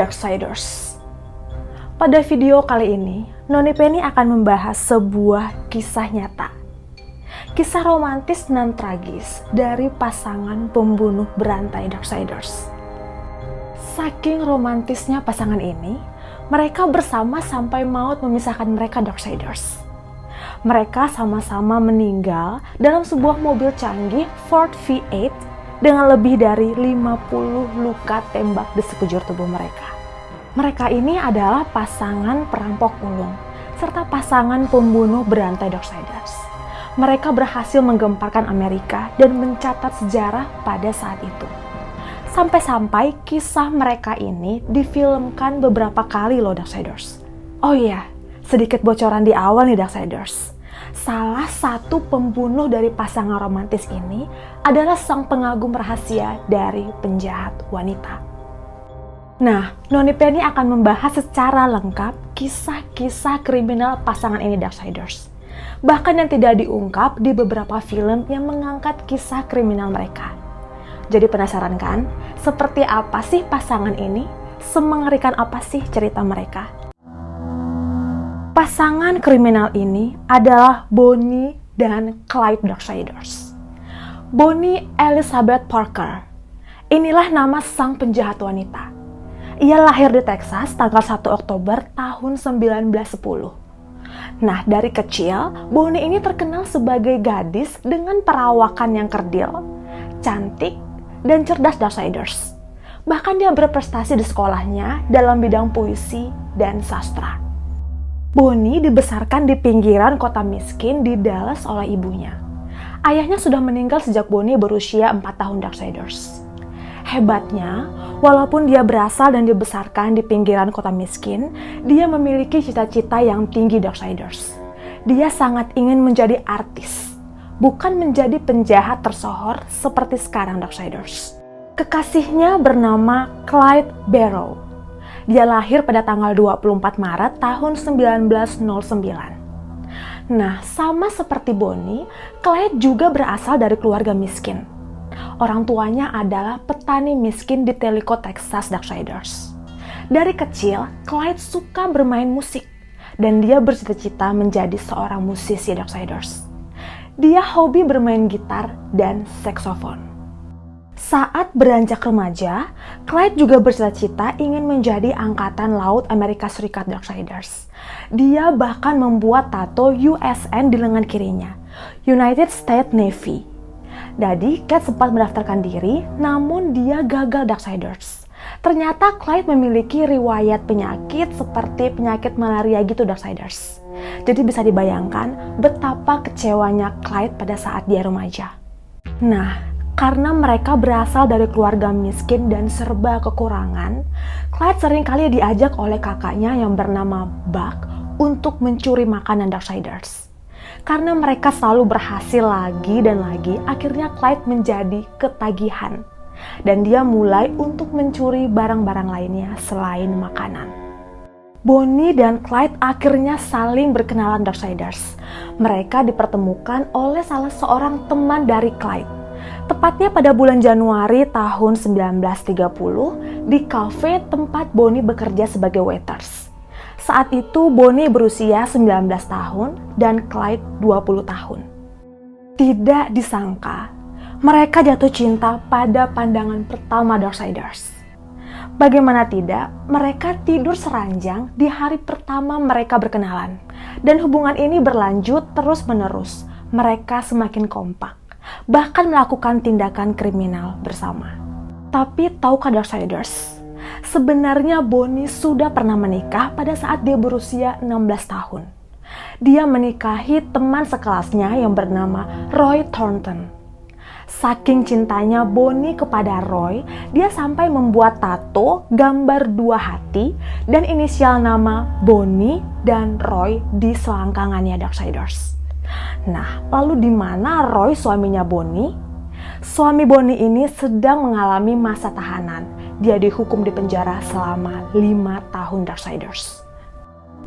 Darksiders. Pada video kali ini, Noni Penny akan membahas sebuah kisah nyata. Kisah romantis dan tragis dari pasangan pembunuh berantai Darksiders. Saking romantisnya pasangan ini, mereka bersama sampai maut memisahkan mereka Darksiders. Mereka sama-sama meninggal dalam sebuah mobil canggih Ford V8 dengan lebih dari 50 luka tembak di sekujur tubuh mereka. Mereka ini adalah pasangan perampok ulung serta pasangan pembunuh berantai Darksiders. Mereka berhasil menggemparkan Amerika dan mencatat sejarah pada saat itu. Sampai-sampai kisah mereka ini difilmkan beberapa kali loh Darksiders. Oh iya, sedikit bocoran di awal nih Darksiders. Salah satu pembunuh dari pasangan romantis ini adalah sang pengagum rahasia dari penjahat wanita. Nah, Noni Penny akan membahas secara lengkap kisah-kisah kriminal pasangan ini Darksiders. Bahkan yang tidak diungkap di beberapa film yang mengangkat kisah kriminal mereka. Jadi penasaran kan? Seperti apa sih pasangan ini? Semengerikan apa sih cerita mereka? Pasangan kriminal ini adalah Bonnie dan Clyde Darksiders. Bonnie Elizabeth Parker. Inilah nama sang penjahat wanita ia lahir di Texas tanggal 1 Oktober tahun 1910. Nah, dari kecil, Bonnie ini terkenal sebagai gadis dengan perawakan yang kerdil, cantik, dan cerdas Darksiders. Bahkan dia berprestasi di sekolahnya dalam bidang puisi dan sastra. Bonnie dibesarkan di pinggiran kota miskin di Dallas oleh ibunya. Ayahnya sudah meninggal sejak Bonnie berusia 4 tahun Darksiders. Hebatnya, walaupun dia berasal dan dibesarkan di pinggiran kota miskin, dia memiliki cita-cita yang tinggi Darksiders. Dia sangat ingin menjadi artis, bukan menjadi penjahat tersohor seperti sekarang Darksiders. Kekasihnya bernama Clyde Barrow. Dia lahir pada tanggal 24 Maret tahun 1909. Nah, sama seperti Bonnie, Clyde juga berasal dari keluarga miskin orang tuanya adalah petani miskin di Tellico, Texas Darksiders. Dari kecil, Clyde suka bermain musik dan dia bercita-cita menjadi seorang musisi Darksiders. Dia hobi bermain gitar dan saksofon. Saat beranjak remaja, Clyde juga bercita-cita ingin menjadi angkatan laut Amerika Serikat Darksiders. Dia bahkan membuat tato USN di lengan kirinya, United States Navy, jadi, Cat sempat mendaftarkan diri, namun dia gagal Darksiders. Ternyata Clyde memiliki riwayat penyakit seperti penyakit malaria gitu Darksiders. Jadi bisa dibayangkan betapa kecewanya Clyde pada saat dia remaja. Nah, karena mereka berasal dari keluarga miskin dan serba kekurangan, Clyde sering kali diajak oleh kakaknya yang bernama Buck untuk mencuri makanan Darksiders. Karena mereka selalu berhasil lagi dan lagi, akhirnya Clyde menjadi ketagihan. Dan dia mulai untuk mencuri barang-barang lainnya selain makanan. Bonnie dan Clyde akhirnya saling berkenalan Darksiders. Mereka dipertemukan oleh salah seorang teman dari Clyde. Tepatnya pada bulan Januari tahun 1930 di kafe tempat Bonnie bekerja sebagai waiters. Saat itu Bonnie berusia 19 tahun dan Clyde 20 tahun. Tidak disangka, mereka jatuh cinta pada pandangan pertama Darksiders. Bagaimana tidak, mereka tidur seranjang di hari pertama mereka berkenalan. Dan hubungan ini berlanjut terus-menerus. Mereka semakin kompak, bahkan melakukan tindakan kriminal bersama. Tapi tahukah Darksiders, Sebenarnya Bonnie sudah pernah menikah pada saat dia berusia 16 tahun. Dia menikahi teman sekelasnya yang bernama Roy Thornton. Saking cintanya Bonnie kepada Roy, dia sampai membuat tato gambar dua hati dan inisial nama Bonnie dan Roy di selangkangannya Darksiders. Nah, lalu di mana Roy suaminya Bonnie? Suami Bonnie ini sedang mengalami masa tahanan dia dihukum di penjara selama lima tahun Darksiders.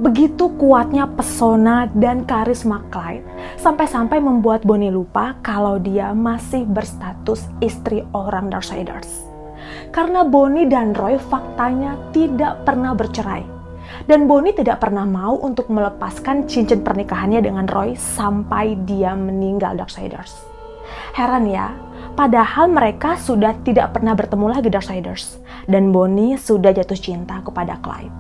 Begitu kuatnya pesona dan karisma Clyde, sampai-sampai membuat Bonnie lupa kalau dia masih berstatus istri orang Darksiders. karena Bonnie dan Roy faktanya tidak pernah bercerai. Dan Bonnie tidak pernah mau untuk melepaskan cincin pernikahannya dengan Roy sampai dia meninggal Darksiders. Heran ya, padahal mereka sudah tidak pernah bertemu lagi Darksiders. Dan Bonnie sudah jatuh cinta kepada Clyde.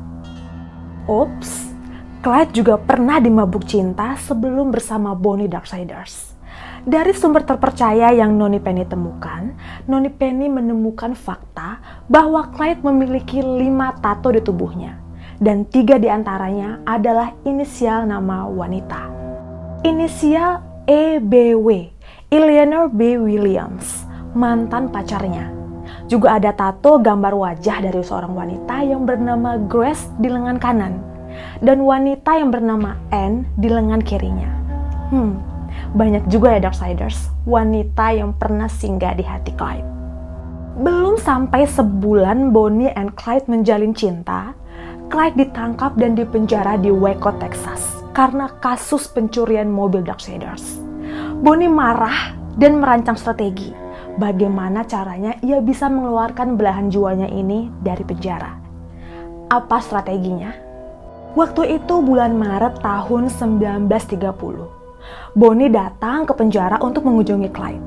Ops, Clyde juga pernah dimabuk cinta sebelum bersama Bonnie Darksiders. Dari sumber terpercaya yang Noni Penny temukan, Noni Penny menemukan fakta bahwa Clyde memiliki lima tato di tubuhnya, dan tiga di antaranya adalah inisial nama wanita. Inisial EBW, Eleanor B. Williams, mantan pacarnya. Juga ada tato gambar wajah dari seorang wanita yang bernama Grace di lengan kanan, dan wanita yang bernama Anne di lengan kirinya. Hmm, banyak juga ya Darksiders, wanita yang pernah singgah di hati Clyde. Belum sampai sebulan Bonnie and Clyde menjalin cinta, Clyde ditangkap dan dipenjara di Waco, Texas karena kasus pencurian mobil Darksiders. Bonnie marah dan merancang strategi bagaimana caranya ia bisa mengeluarkan belahan jiwanya ini dari penjara. Apa strateginya? Waktu itu bulan Maret tahun 1930. Bonnie datang ke penjara untuk mengunjungi Clyde.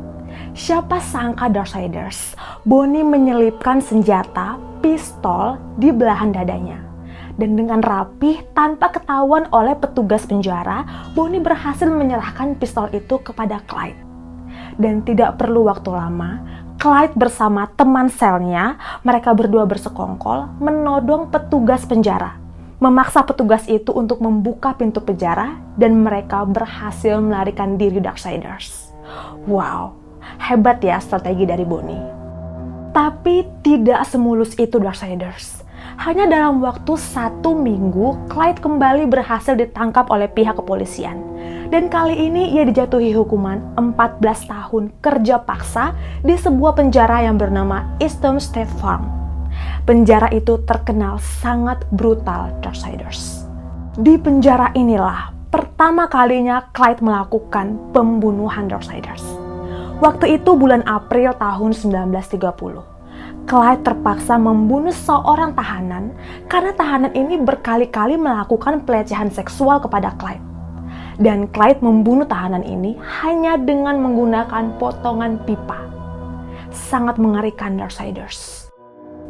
Siapa sangka Darksiders, Bonnie menyelipkan senjata, pistol di belahan dadanya. Dan dengan rapih, tanpa ketahuan oleh petugas penjara, Bonnie berhasil menyerahkan pistol itu kepada Clyde. Dan tidak perlu waktu lama, Clyde bersama teman selnya, mereka berdua bersekongkol, menodong petugas penjara memaksa petugas itu untuk membuka pintu penjara dan mereka berhasil melarikan diri Darksiders. Wow, hebat ya strategi dari Bonnie. Tapi tidak semulus itu Darksiders. Hanya dalam waktu satu minggu, Clyde kembali berhasil ditangkap oleh pihak kepolisian. Dan kali ini ia dijatuhi hukuman 14 tahun kerja paksa di sebuah penjara yang bernama Easton State Farm penjara itu terkenal sangat brutal Darksiders. Di penjara inilah pertama kalinya Clyde melakukan pembunuhan Darksiders. Waktu itu bulan April tahun 1930. Clyde terpaksa membunuh seorang tahanan karena tahanan ini berkali-kali melakukan pelecehan seksual kepada Clyde. Dan Clyde membunuh tahanan ini hanya dengan menggunakan potongan pipa. Sangat mengerikan Darksiders.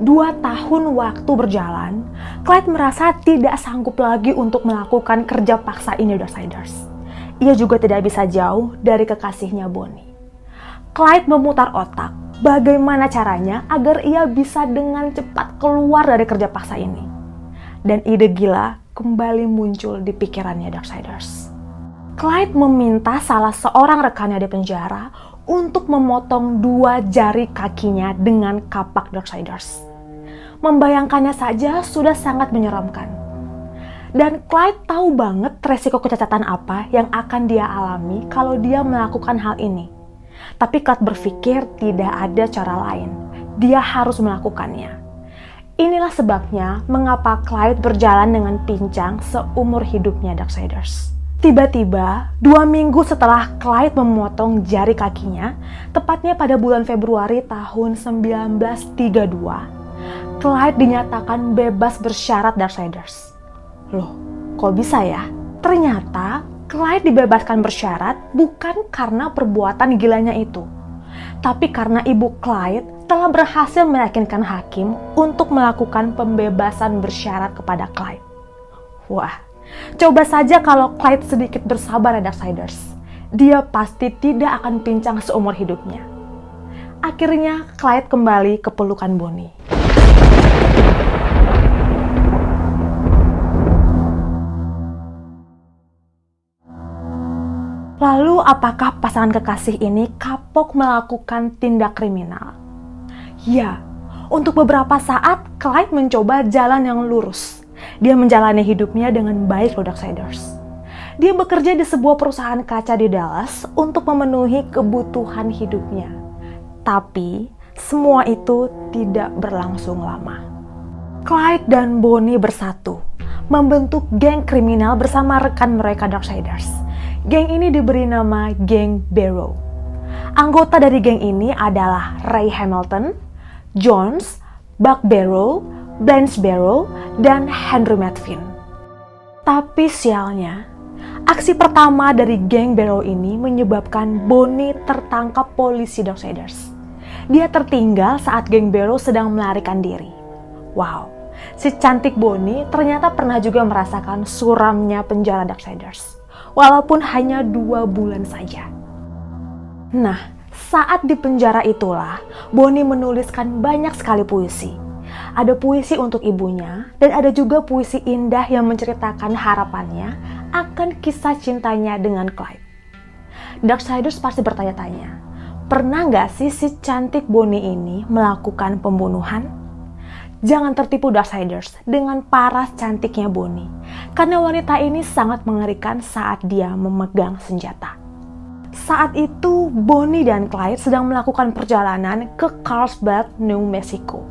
Dua tahun waktu berjalan, Clyde merasa tidak sanggup lagi untuk melakukan kerja paksa ini Darksiders. Ia juga tidak bisa jauh dari kekasihnya Bonnie. Clyde memutar otak bagaimana caranya agar ia bisa dengan cepat keluar dari kerja paksa ini. Dan ide gila kembali muncul di pikirannya Darksiders. Clyde meminta salah seorang rekannya di penjara untuk memotong dua jari kakinya dengan kapak Darksiders membayangkannya saja sudah sangat menyeramkan. Dan Clyde tahu banget resiko kecacatan apa yang akan dia alami kalau dia melakukan hal ini. Tapi Clyde berpikir tidak ada cara lain. Dia harus melakukannya. Inilah sebabnya mengapa Clyde berjalan dengan pincang seumur hidupnya Darksiders. Tiba-tiba, dua minggu setelah Clyde memotong jari kakinya, tepatnya pada bulan Februari tahun 1932, Clyde dinyatakan bebas bersyarat Darksiders. Loh, kok bisa ya? Ternyata Clyde dibebaskan bersyarat bukan karena perbuatan gilanya itu, tapi karena ibu Clyde telah berhasil meyakinkan hakim untuk melakukan pembebasan bersyarat kepada Clyde. Wah, coba saja kalau Clyde sedikit bersabar Darksiders. Dia pasti tidak akan pincang seumur hidupnya. Akhirnya Clyde kembali ke pelukan Bonnie. Lalu apakah pasangan kekasih ini kapok melakukan tindak kriminal? Ya, untuk beberapa saat Clyde mencoba jalan yang lurus. Dia menjalani hidupnya dengan baik loh Darksiders. Dia bekerja di sebuah perusahaan kaca di Dallas untuk memenuhi kebutuhan hidupnya. Tapi semua itu tidak berlangsung lama. Clyde dan Bonnie bersatu, membentuk geng kriminal bersama rekan mereka Darksiders Geng ini diberi nama geng Barrow. Anggota dari geng ini adalah Ray Hamilton, Jones, Buck Barrow, Blanche Barrow, dan Henry Medvin. Tapi sialnya, aksi pertama dari geng Barrow ini menyebabkan Bonnie tertangkap polisi Darksiders. Dia tertinggal saat geng Barrow sedang melarikan diri. Wow, si cantik Bonnie ternyata pernah juga merasakan suramnya penjara Darksiders. Walaupun hanya dua bulan saja. Nah, saat di penjara itulah, Bonnie menuliskan banyak sekali puisi. Ada puisi untuk ibunya, dan ada juga puisi indah yang menceritakan harapannya akan kisah cintanya dengan Clyde. Darksiders pasti bertanya-tanya, pernah nggak sih si cantik Bonnie ini melakukan pembunuhan? Jangan tertipu Darksiders dengan paras cantiknya Bonnie, karena wanita ini sangat mengerikan saat dia memegang senjata. Saat itu, Bonnie dan Clyde sedang melakukan perjalanan ke Carlsbad, New Mexico.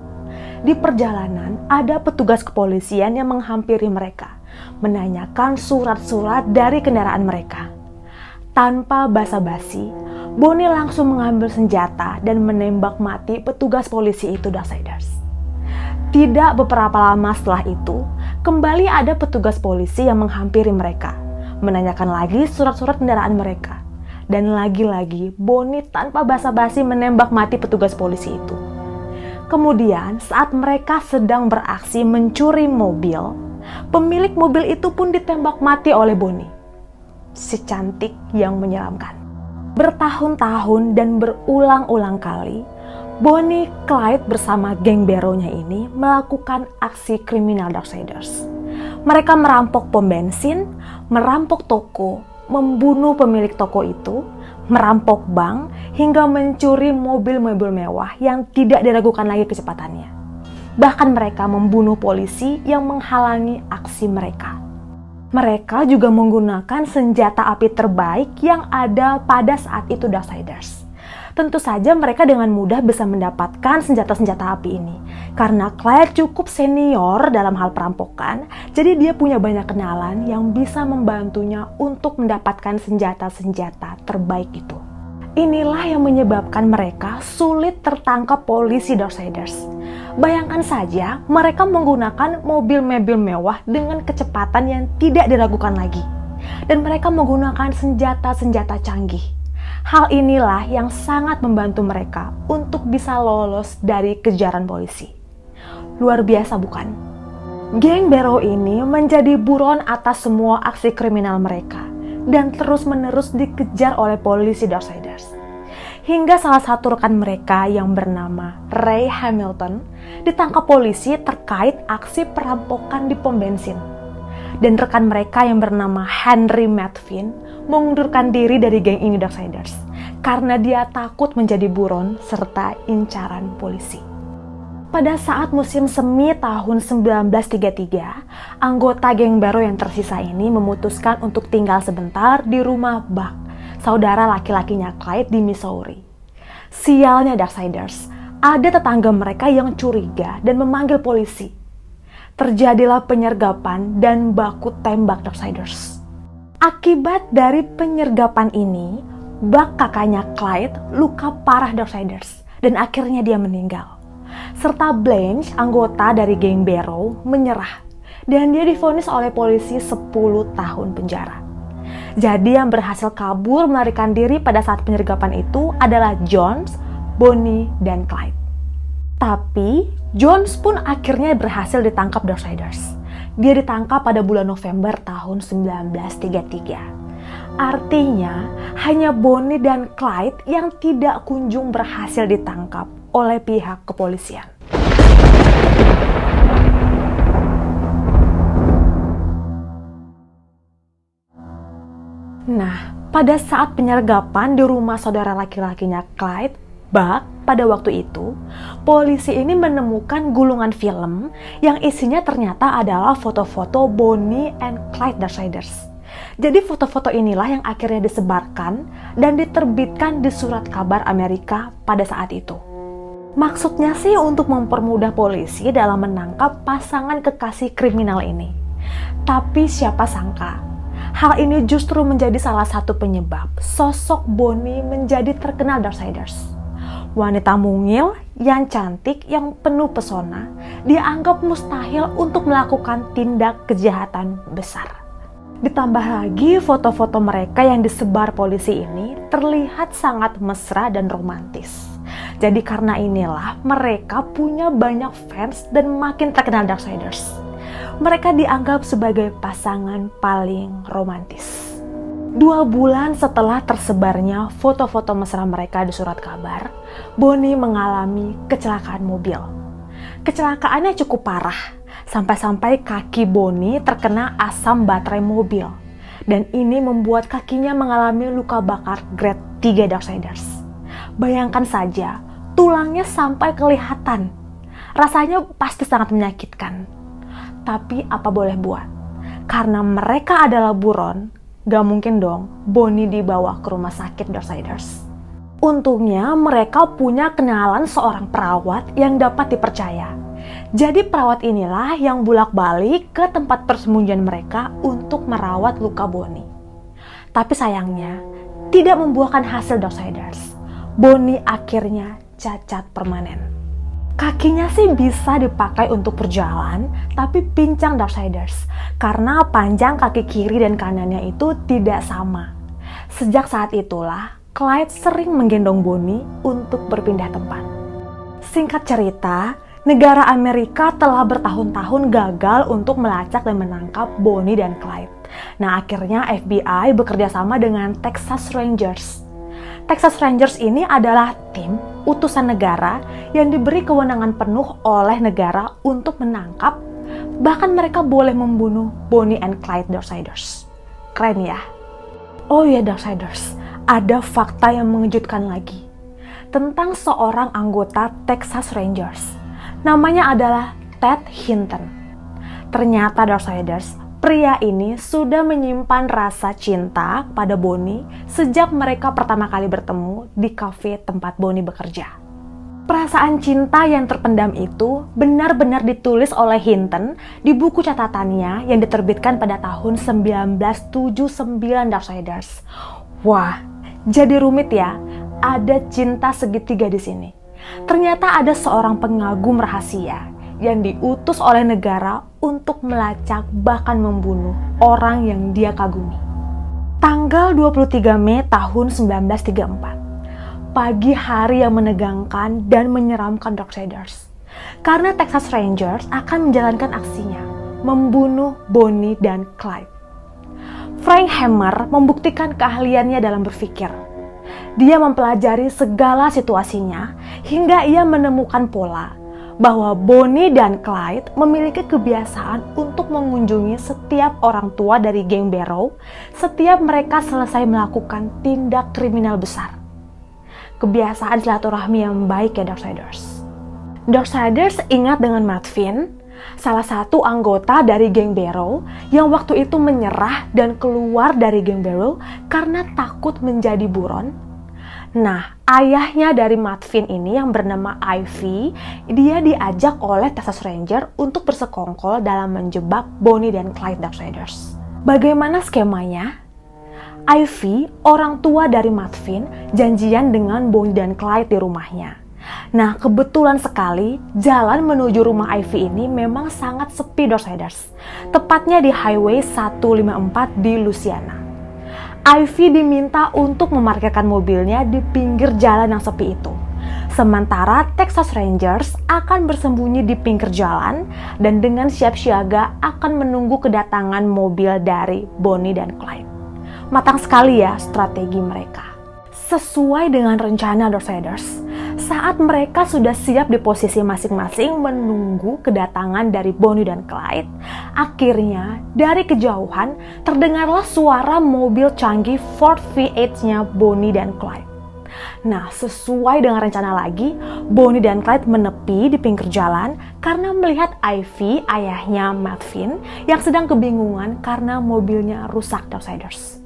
Di perjalanan, ada petugas kepolisian yang menghampiri mereka, menanyakan surat-surat dari kendaraan mereka. Tanpa basa-basi, Bonnie langsung mengambil senjata dan menembak mati petugas polisi itu Darksiders. Tidak beberapa lama setelah itu, kembali ada petugas polisi yang menghampiri mereka, menanyakan lagi surat-surat kendaraan mereka dan lagi-lagi Bonnie tanpa basa-basi menembak mati petugas polisi itu. Kemudian saat mereka sedang beraksi mencuri mobil, pemilik mobil itu pun ditembak mati oleh Bonnie. Si cantik yang menyeramkan. Bertahun-tahun dan berulang-ulang kali, Bonnie Clyde bersama geng Barrow-nya ini melakukan aksi kriminal Darksiders. Mereka merampok pom bensin, merampok toko, membunuh pemilik toko itu, merampok bank, hingga mencuri mobil-mobil mewah yang tidak diragukan lagi kecepatannya. Bahkan mereka membunuh polisi yang menghalangi aksi mereka. Mereka juga menggunakan senjata api terbaik yang ada pada saat itu Darksiders tentu saja mereka dengan mudah bisa mendapatkan senjata-senjata api ini. Karena Claire cukup senior dalam hal perampokan, jadi dia punya banyak kenalan yang bisa membantunya untuk mendapatkan senjata-senjata terbaik itu. Inilah yang menyebabkan mereka sulit tertangkap polisi Darksiders. Bayangkan saja, mereka menggunakan mobil-mobil mewah dengan kecepatan yang tidak diragukan lagi. Dan mereka menggunakan senjata-senjata canggih Hal inilah yang sangat membantu mereka untuk bisa lolos dari kejaran polisi. Luar biasa bukan? Geng Barrow ini menjadi buron atas semua aksi kriminal mereka dan terus-menerus dikejar oleh polisi Darksiders. Hingga salah satu rekan mereka yang bernama Ray Hamilton ditangkap polisi terkait aksi perampokan di pom bensin. Dan rekan mereka yang bernama Henry Medvin mengundurkan diri dari geng ini Darksiders karena dia takut menjadi buron serta incaran polisi. Pada saat musim semi tahun 1933, anggota geng baru yang tersisa ini memutuskan untuk tinggal sebentar di rumah Buck, saudara laki-lakinya Clyde di Missouri. Sialnya Darksiders, ada tetangga mereka yang curiga dan memanggil polisi. Terjadilah penyergapan dan baku tembak Darksiders. Akibat dari penyergapan ini, bak kakaknya Clyde luka parah Darksiders dan akhirnya dia meninggal. Serta Blanche, anggota dari geng Barrow, menyerah dan dia difonis oleh polisi 10 tahun penjara. Jadi yang berhasil kabur melarikan diri pada saat penyergapan itu adalah Jones, Bonnie, dan Clyde. Tapi Jones pun akhirnya berhasil ditangkap Darksiders. Dia ditangkap pada bulan November tahun 1933. Artinya, hanya Bonnie dan Clyde yang tidak kunjung berhasil ditangkap oleh pihak kepolisian. Nah, pada saat penyergapan di rumah saudara laki-lakinya Clyde, Buck, pada waktu itu, polisi ini menemukan gulungan film yang isinya ternyata adalah foto-foto Bonnie and Clyde Darksiders. Jadi foto-foto inilah yang akhirnya disebarkan dan diterbitkan di surat kabar Amerika pada saat itu. Maksudnya sih untuk mempermudah polisi dalam menangkap pasangan kekasih kriminal ini. Tapi siapa sangka, hal ini justru menjadi salah satu penyebab sosok Bonnie menjadi terkenal Darksiders Wanita mungil yang cantik, yang penuh pesona, dianggap mustahil untuk melakukan tindak kejahatan besar. Ditambah lagi foto-foto mereka yang disebar polisi ini terlihat sangat mesra dan romantis. Jadi karena inilah mereka punya banyak fans dan makin terkenal Darksiders. Mereka dianggap sebagai pasangan paling romantis. Dua bulan setelah tersebarnya foto-foto mesra mereka di surat kabar, Bonnie mengalami kecelakaan mobil. Kecelakaannya cukup parah, sampai-sampai kaki Bonnie terkena asam baterai mobil. Dan ini membuat kakinya mengalami luka bakar grade 3 Darksiders. Bayangkan saja, tulangnya sampai kelihatan. Rasanya pasti sangat menyakitkan. Tapi apa boleh buat? Karena mereka adalah buron, Gak mungkin dong Bonnie dibawa ke rumah sakit Darksiders. Untungnya mereka punya kenalan seorang perawat yang dapat dipercaya. Jadi perawat inilah yang bolak-balik ke tempat persembunyian mereka untuk merawat luka Bonnie. Tapi sayangnya, tidak membuahkan hasil Darksiders. Bonnie akhirnya cacat permanen. Kakinya sih bisa dipakai untuk berjalan, tapi pincang Darksiders karena panjang kaki kiri dan kanannya itu tidak sama. Sejak saat itulah, Clyde sering menggendong Bonnie untuk berpindah tempat. Singkat cerita, negara Amerika telah bertahun-tahun gagal untuk melacak dan menangkap Bonnie dan Clyde. Nah, akhirnya FBI bekerja sama dengan Texas Rangers Texas Rangers ini adalah tim utusan negara yang diberi kewenangan penuh oleh negara untuk menangkap, bahkan mereka boleh membunuh Bonnie and Clyde Darksiders. Keren ya? Oh ya Darksiders, ada fakta yang mengejutkan lagi tentang seorang anggota Texas Rangers. Namanya adalah Ted Hinton. Ternyata Darksiders Pria ini sudah menyimpan rasa cinta pada Bonnie sejak mereka pertama kali bertemu di kafe tempat Bonnie bekerja. Perasaan cinta yang terpendam itu benar-benar ditulis oleh Hinton di buku catatannya yang diterbitkan pada tahun 1979 Darksiders. Wah, jadi rumit ya, ada cinta segitiga di sini. Ternyata ada seorang pengagum rahasia yang diutus oleh negara untuk melacak bahkan membunuh orang yang dia kagumi. Tanggal 23 Mei tahun 1934, pagi hari yang menegangkan dan menyeramkan Darksiders. Karena Texas Rangers akan menjalankan aksinya, membunuh Bonnie dan Clyde. Frank Hammer membuktikan keahliannya dalam berpikir. Dia mempelajari segala situasinya hingga ia menemukan pola bahwa Bonnie dan Clyde memiliki kebiasaan untuk mengunjungi setiap orang tua dari geng Barrow setiap mereka selesai melakukan tindak kriminal besar. Kebiasaan silaturahmi yang baik ya Darksiders. Darksiders ingat dengan Matt Finn, salah satu anggota dari geng Barrow yang waktu itu menyerah dan keluar dari geng Barrow karena takut menjadi buron Nah, ayahnya dari Matvin ini yang bernama Ivy, dia diajak oleh Texas Ranger untuk bersekongkol dalam menjebak Bonnie dan Clyde Darksiders. Bagaimana skemanya? Ivy, orang tua dari Matvin, janjian dengan Bonnie dan Clyde di rumahnya. Nah, kebetulan sekali jalan menuju rumah Ivy ini memang sangat sepi Darksiders. Tepatnya di Highway 154 di Louisiana. Ivy diminta untuk memarkirkan mobilnya di pinggir jalan yang sepi itu. Sementara Texas Rangers akan bersembunyi di pinggir jalan dan dengan siap siaga akan menunggu kedatangan mobil dari Bonnie dan Clyde. Matang sekali ya strategi mereka. Sesuai dengan rencana Dorseders, saat mereka sudah siap di posisi masing-masing menunggu kedatangan dari Bonnie dan Clyde, akhirnya dari kejauhan terdengarlah suara mobil canggih Ford V8-nya Bonnie dan Clyde. Nah, sesuai dengan rencana lagi, Bonnie dan Clyde menepi di pinggir jalan karena melihat Ivy, ayahnya Matvin, yang sedang kebingungan karena mobilnya rusak Outsiders.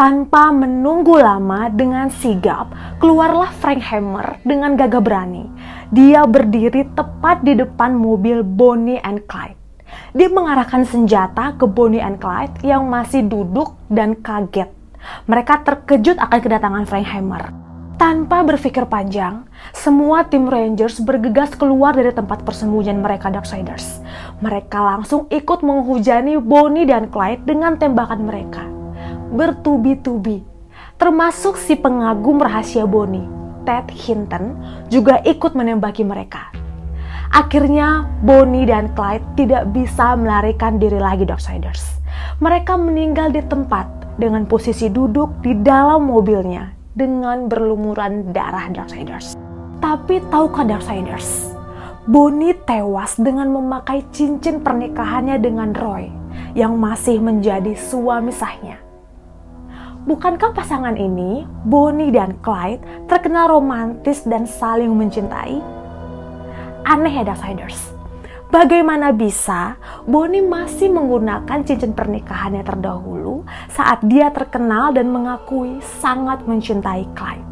Tanpa menunggu lama dengan sigap, keluarlah Frank Hammer dengan gagah berani. Dia berdiri tepat di depan mobil Bonnie and Clyde. Dia mengarahkan senjata ke Bonnie and Clyde yang masih duduk dan kaget. Mereka terkejut akan kedatangan Frank Hammer. Tanpa berpikir panjang, semua tim Rangers bergegas keluar dari tempat persembunyian mereka Darksiders. Mereka langsung ikut menghujani Bonnie dan Clyde dengan tembakan mereka. Bertubi-tubi, termasuk si pengagum rahasia Bonnie, Ted Hinton, juga ikut menembaki mereka. Akhirnya, Bonnie dan Clyde tidak bisa melarikan diri lagi Darksiders. Mereka meninggal di tempat dengan posisi duduk di dalam mobilnya dengan berlumuran darah Darksiders. Tapi tahukah Darksiders, Bonnie tewas dengan memakai cincin pernikahannya dengan Roy yang masih menjadi suami sahnya. Bukankah pasangan ini, Bonnie dan Clyde, terkenal romantis dan saling mencintai? Aneh ya Darksiders. Bagaimana bisa Bonnie masih menggunakan cincin pernikahannya terdahulu saat dia terkenal dan mengakui sangat mencintai Clyde?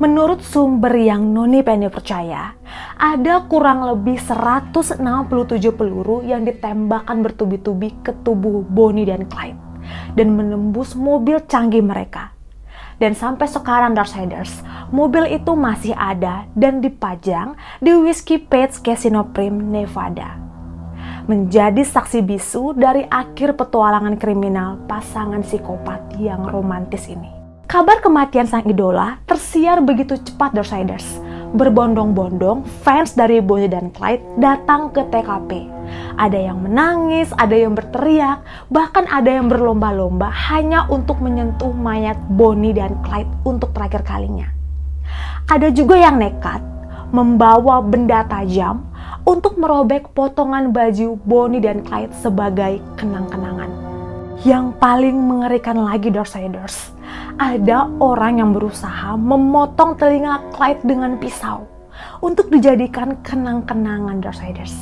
Menurut sumber yang Noni Penny percaya, ada kurang lebih 167 peluru yang ditembakkan bertubi-tubi ke tubuh Bonnie dan Clyde dan menembus mobil canggih mereka. Dan sampai sekarang Darksiders, mobil itu masih ada dan dipajang di Whiskey Page Casino Prim, Nevada. Menjadi saksi bisu dari akhir petualangan kriminal pasangan psikopat yang romantis ini. Kabar kematian sang idola tersiar begitu cepat Darksiders berbondong-bondong fans dari Bonnie dan Clyde datang ke TKP. Ada yang menangis, ada yang berteriak, bahkan ada yang berlomba-lomba hanya untuk menyentuh mayat Bonnie dan Clyde untuk terakhir kalinya. Ada juga yang nekat membawa benda tajam untuk merobek potongan baju Bonnie dan Clyde sebagai kenang-kenangan. Yang paling mengerikan lagi Darksiders, ada orang yang berusaha memotong telinga Clyde dengan pisau untuk dijadikan kenang-kenangan Darksiders.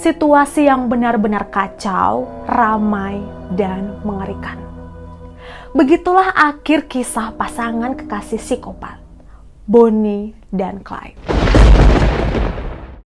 Situasi yang benar-benar kacau, ramai, dan mengerikan. Begitulah akhir kisah pasangan kekasih psikopat, Bonnie dan Clyde.